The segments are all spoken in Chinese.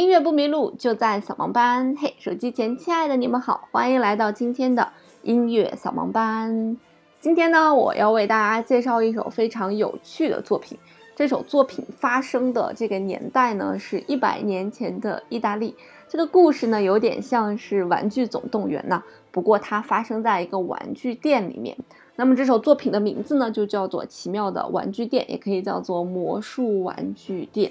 音乐不迷路，就在扫盲班。嘿，手机前亲爱的你们好，欢迎来到今天的音乐扫盲班。今天呢，我要为大家介绍一首非常有趣的作品。这首作品发生的这个年代呢，是一百年前的意大利。这个故事呢，有点像是《玩具总动员》呐，不过它发生在一个玩具店里面。那么这首作品的名字呢，就叫做《奇妙的玩具店》，也可以叫做《魔术玩具店》。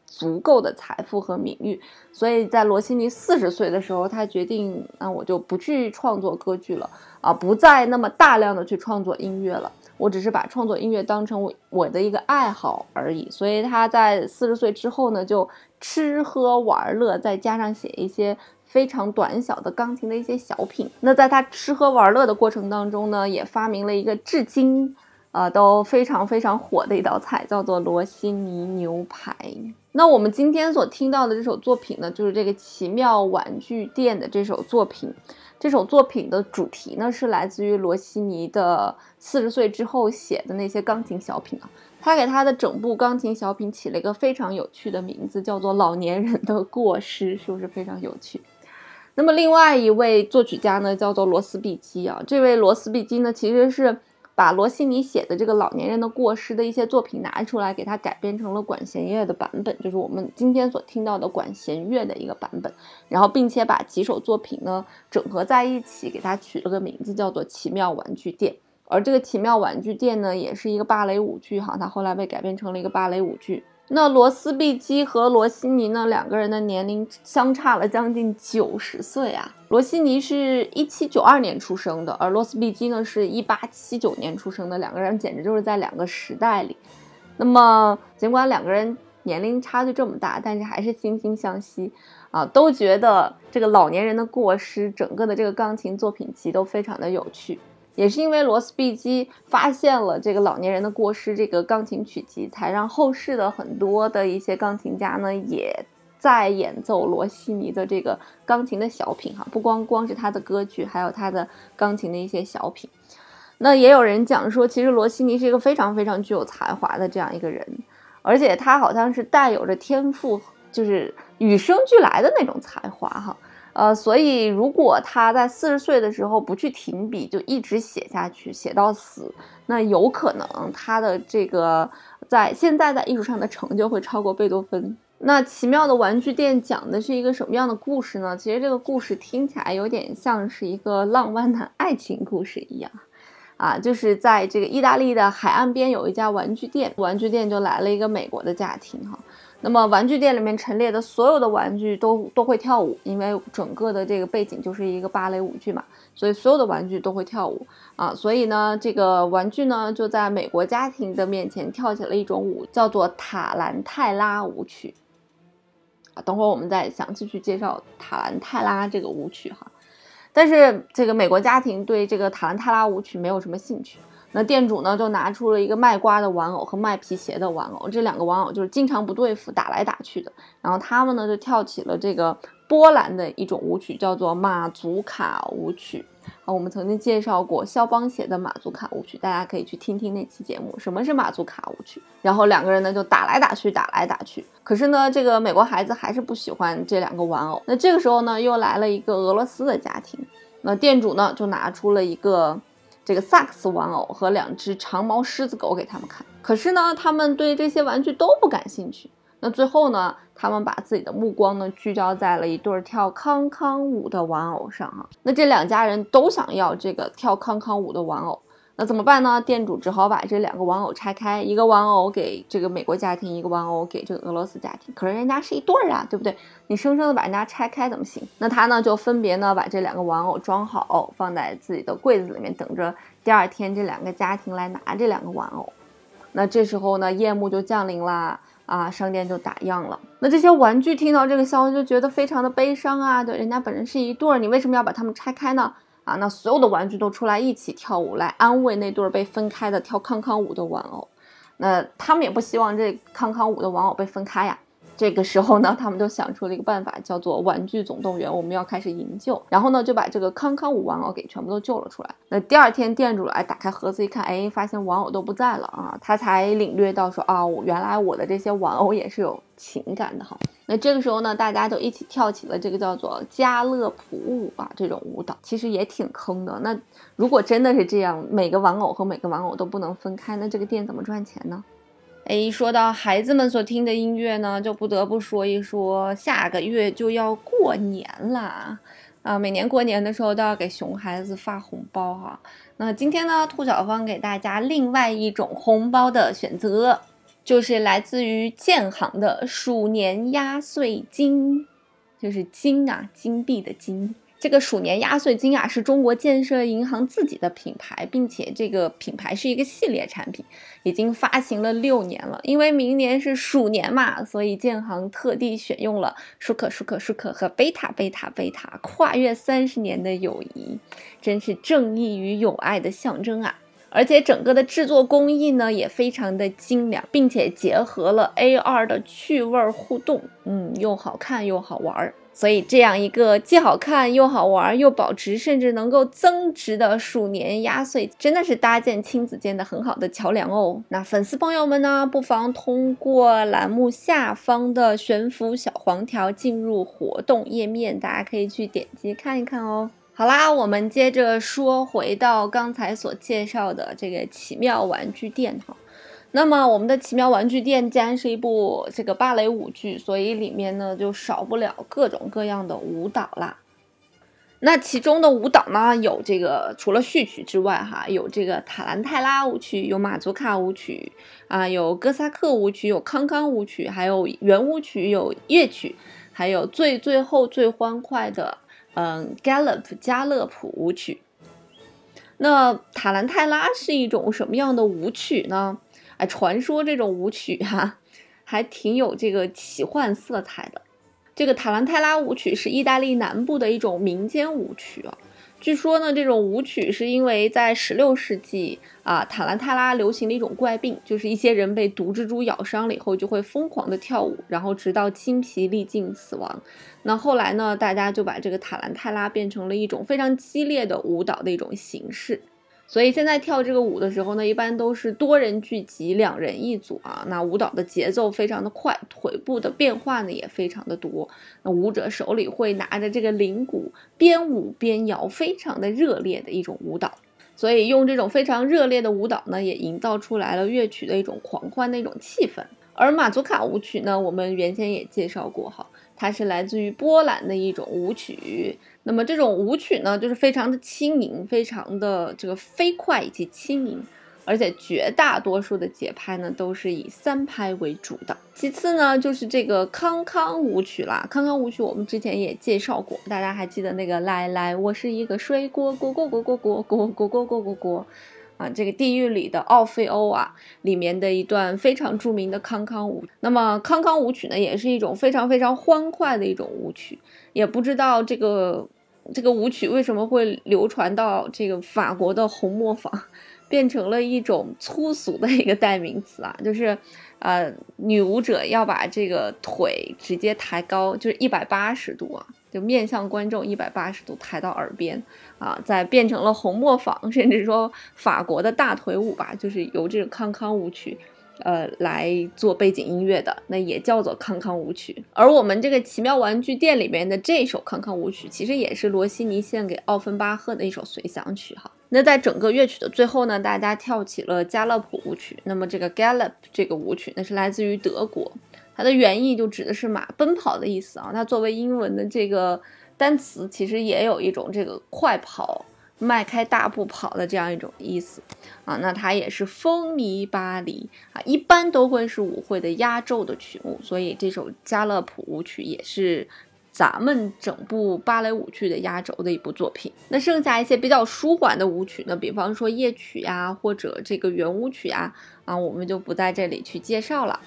足够的财富和名誉。所以在罗西尼四十岁的时候，他决定，那我就不去创作歌剧了，啊，不再那么大量的去创作音乐了，我只是把创作音乐当成我我的一个爱好而已。所以他在四十岁之后呢，就吃喝玩乐，再加上写一些。非常短小的钢琴的一些小品。那在他吃喝玩乐的过程当中呢，也发明了一个至今，呃都非常非常火的一道菜，叫做罗西尼牛排。那我们今天所听到的这首作品呢，就是这个奇妙玩具店的这首作品。这首作品的主题呢，是来自于罗西尼的四十岁之后写的那些钢琴小品啊。他给他的整部钢琴小品起了一个非常有趣的名字，叫做《老年人的过失》，是不是非常有趣？那么另外一位作曲家呢，叫做罗斯比基啊。这位罗斯比基呢，其实是把罗西尼写的这个老年人的过失的一些作品拿出来，给他改编成了管弦乐的版本，就是我们今天所听到的管弦乐的一个版本。然后，并且把几首作品呢整合在一起，给他取了个名字，叫做《奇妙玩具店》。而这个《奇妙玩具店》呢，也是一个芭蕾舞剧哈，它后来被改编成了一个芭蕾舞剧。那罗斯毕基和罗西尼呢？两个人的年龄相差了将近九十岁啊！罗西尼是一七九二年出生的，而罗斯毕基呢是一八七九年出生的，两个人简直就是在两个时代里。那么，尽管两个人年龄差距这么大，但是还是惺惺相惜啊，都觉得这个老年人的过失，整个的这个钢琴作品集都非常的有趣。也是因为罗斯毕基发现了这个老年人的过失，这个钢琴曲集才让后世的很多的一些钢琴家呢，也在演奏罗西尼的这个钢琴的小品哈，不光光是他的歌剧，还有他的钢琴的一些小品。那也有人讲说，其实罗西尼是一个非常非常具有才华的这样一个人，而且他好像是带有着天赋，就是与生俱来的那种才华哈。呃，所以如果他在四十岁的时候不去停笔，就一直写下去，写到死，那有可能他的这个在现在在艺术上的成就会超过贝多芬。那奇妙的玩具店讲的是一个什么样的故事呢？其实这个故事听起来有点像是一个浪漫的爱情故事一样，啊，就是在这个意大利的海岸边有一家玩具店，玩具店就来了一个美国的家庭，哈。那么玩具店里面陈列的所有的玩具都都会跳舞，因为整个的这个背景就是一个芭蕾舞剧嘛，所以所有的玩具都会跳舞啊。所以呢，这个玩具呢就在美国家庭的面前跳起了一种舞，叫做塔兰泰拉舞曲啊。等会儿我们再详细去介绍塔兰泰拉这个舞曲哈。但是这个美国家庭对这个塔兰泰拉舞曲没有什么兴趣。那店主呢，就拿出了一个卖瓜的玩偶和卖皮鞋的玩偶，这两个玩偶就是经常不对付，打来打去的。然后他们呢，就跳起了这个波兰的一种舞曲，叫做马祖卡舞曲。啊，我们曾经介绍过肖邦写的马祖卡舞曲，大家可以去听听那期节目。什么是马祖卡舞曲？然后两个人呢，就打来打去，打来打去。可是呢，这个美国孩子还是不喜欢这两个玩偶。那这个时候呢，又来了一个俄罗斯的家庭，那店主呢，就拿出了一个。这个萨克斯玩偶和两只长毛狮子狗给他们看，可是呢，他们对这些玩具都不感兴趣。那最后呢，他们把自己的目光呢聚焦在了一对跳康康舞的玩偶上啊。那这两家人都想要这个跳康康舞的玩偶。那怎么办呢？店主只好把这两个玩偶拆开，一个玩偶给这个美国家庭，一个玩偶给这个俄罗斯家庭。可是人家是一对儿啊，对不对？你生生的把人家拆开怎么行？那他呢就分别呢把这两个玩偶装好，放在自己的柜子里面，等着第二天这两个家庭来拿这两个玩偶。那这时候呢夜幕就降临啦，啊，商店就打烊了。那这些玩具听到这个消息就觉得非常的悲伤啊，对，人家本身是一对儿，你为什么要把它们拆开呢？啊，那所有的玩具都出来一起跳舞，来安慰那对被分开的跳康康舞的玩偶。那他们也不希望这康康舞的玩偶被分开呀。这个时候呢，他们就想出了一个办法，叫做《玩具总动员》，我们要开始营救。然后呢，就把这个康康舞玩偶给全部都救了出来。那第二天，店主来打开盒子一看，哎，发现玩偶都不在了啊，他才领略到说啊，原来我的这些玩偶也是有情感的哈。那这个时候呢，大家都一起跳起了这个叫做加乐普舞啊，这种舞蹈其实也挺坑的。那如果真的是这样，每个玩偶和每个玩偶都不能分开，那这个店怎么赚钱呢？哎，说到孩子们所听的音乐呢，就不得不说一说，下个月就要过年了啊！每年过年的时候都要给熊孩子发红包哈。那今天呢，兔小芳给大家另外一种红包的选择，就是来自于建行的鼠年压岁金，就是金啊，金币的金。这个鼠年压岁金啊，是中国建设银行自己的品牌，并且这个品牌是一个系列产品，已经发行了六年了。因为明年是鼠年嘛，所以建行特地选用了舒克、舒克、舒克和贝塔、贝塔、贝塔，跨越三十年的友谊，真是正义与友爱的象征啊！而且整个的制作工艺呢，也非常的精良，并且结合了 AR 的趣味互动，嗯，又好看又好玩儿。所以，这样一个既好看又好玩又保值，甚至能够增值的鼠年压岁，真的是搭建亲子间的很好的桥梁哦。那粉丝朋友们呢，不妨通过栏目下方的悬浮小黄条进入活动页面，大家可以去点击看一看哦。好啦，我们接着说回到刚才所介绍的这个奇妙玩具店哈。那么，我们的奇妙玩具店既然是一部这个芭蕾舞剧，所以里面呢就少不了各种各样的舞蹈啦。那其中的舞蹈呢，有这个除了序曲之外，哈，有这个塔兰泰拉舞曲，有马祖卡舞曲啊，有哥萨克舞曲，有康康舞曲，还有圆舞曲，有乐曲，还有最最后最欢快的嗯，Gallop 加勒普舞曲。那塔兰泰拉是一种什么样的舞曲呢？哎，传说这种舞曲哈，还挺有这个奇幻色彩的。这个塔兰泰拉舞曲是意大利南部的一种民间舞曲啊。据说呢，这种舞曲是因为在16世纪啊，塔兰泰拉流行的一种怪病，就是一些人被毒蜘蛛咬伤了以后，就会疯狂的跳舞，然后直到精疲力尽死亡。那后来呢，大家就把这个塔兰泰拉变成了一种非常激烈的舞蹈的一种形式。所以现在跳这个舞的时候呢，一般都是多人聚集，两人一组啊。那舞蹈的节奏非常的快，腿部的变化呢也非常的多。那舞者手里会拿着这个铃鼓，边舞边摇，非常的热烈的一种舞蹈。所以用这种非常热烈的舞蹈呢，也营造出来了乐曲的一种狂欢的一种气氛。而马祖卡舞曲呢，我们原先也介绍过哈，它是来自于波兰的一种舞曲。那么这种舞曲呢，就是非常的轻盈，非常的这个飞快以及轻盈，而且绝大多数的节拍呢都是以三拍为主的。其次呢，就是这个康康舞曲啦。康康舞曲我们之前也介绍过，大家还记得那个来来，我是一个水果果果果果果果果果果果果啊，这个地狱里的奥菲欧啊，里面的一段非常著名的康康舞。那么康康舞曲呢，也是一种非常非常欢快的一种舞曲。也不知道这个这个舞曲为什么会流传到这个法国的红磨坊，变成了一种粗俗的一个代名词啊，就是，呃，女舞者要把这个腿直接抬高，就是一百八十度啊。就面向观众一百八十度抬到耳边，啊，再变成了红磨坊，甚至说法国的大腿舞吧，就是由这个康康舞曲，呃，来做背景音乐的，那也叫做康康舞曲。而我们这个奇妙玩具店里面的这首康康舞曲，其实也是罗西尼献给奥芬巴赫的一首随想曲哈。那在整个乐曲的最后呢，大家跳起了加勒普舞曲。那么这个 Gallop 这个舞曲，那是来自于德国。它的原意就指的是马奔跑的意思啊。它作为英文的这个单词，其实也有一种这个快跑、迈开大步跑的这样一种意思啊。那它也是风靡巴黎啊，一般都会是舞会的压轴的曲目。所以这首加勒普舞曲也是咱们整部芭蕾舞剧的压轴的一部作品。那剩下一些比较舒缓的舞曲呢，比方说夜曲呀，或者这个圆舞曲呀，啊，我们就不在这里去介绍了。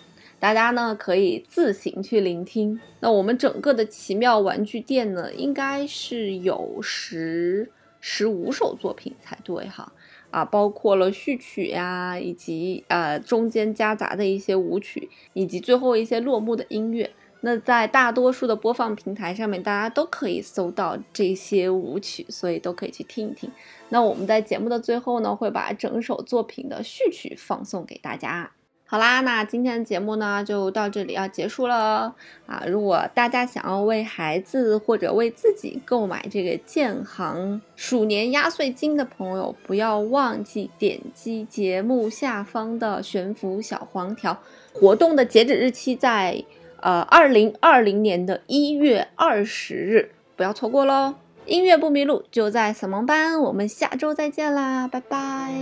大家呢可以自行去聆听。那我们整个的奇妙玩具店呢，应该是有十十五首作品才对哈。啊，包括了序曲呀，以及呃中间夹杂的一些舞曲，以及最后一些落幕的音乐。那在大多数的播放平台上面，大家都可以搜到这些舞曲，所以都可以去听一听。那我们在节目的最后呢，会把整首作品的序曲放送给大家。好啦，那今天的节目呢就到这里要结束了啊！如果大家想要为孩子或者为自己购买这个建行鼠年压岁金的朋友，不要忘记点击节目下方的悬浮小黄条，活动的截止日期在呃二零二零年的一月二十日，不要错过喽！音乐不迷路，就在扫盲班，我们下周再见啦，拜拜。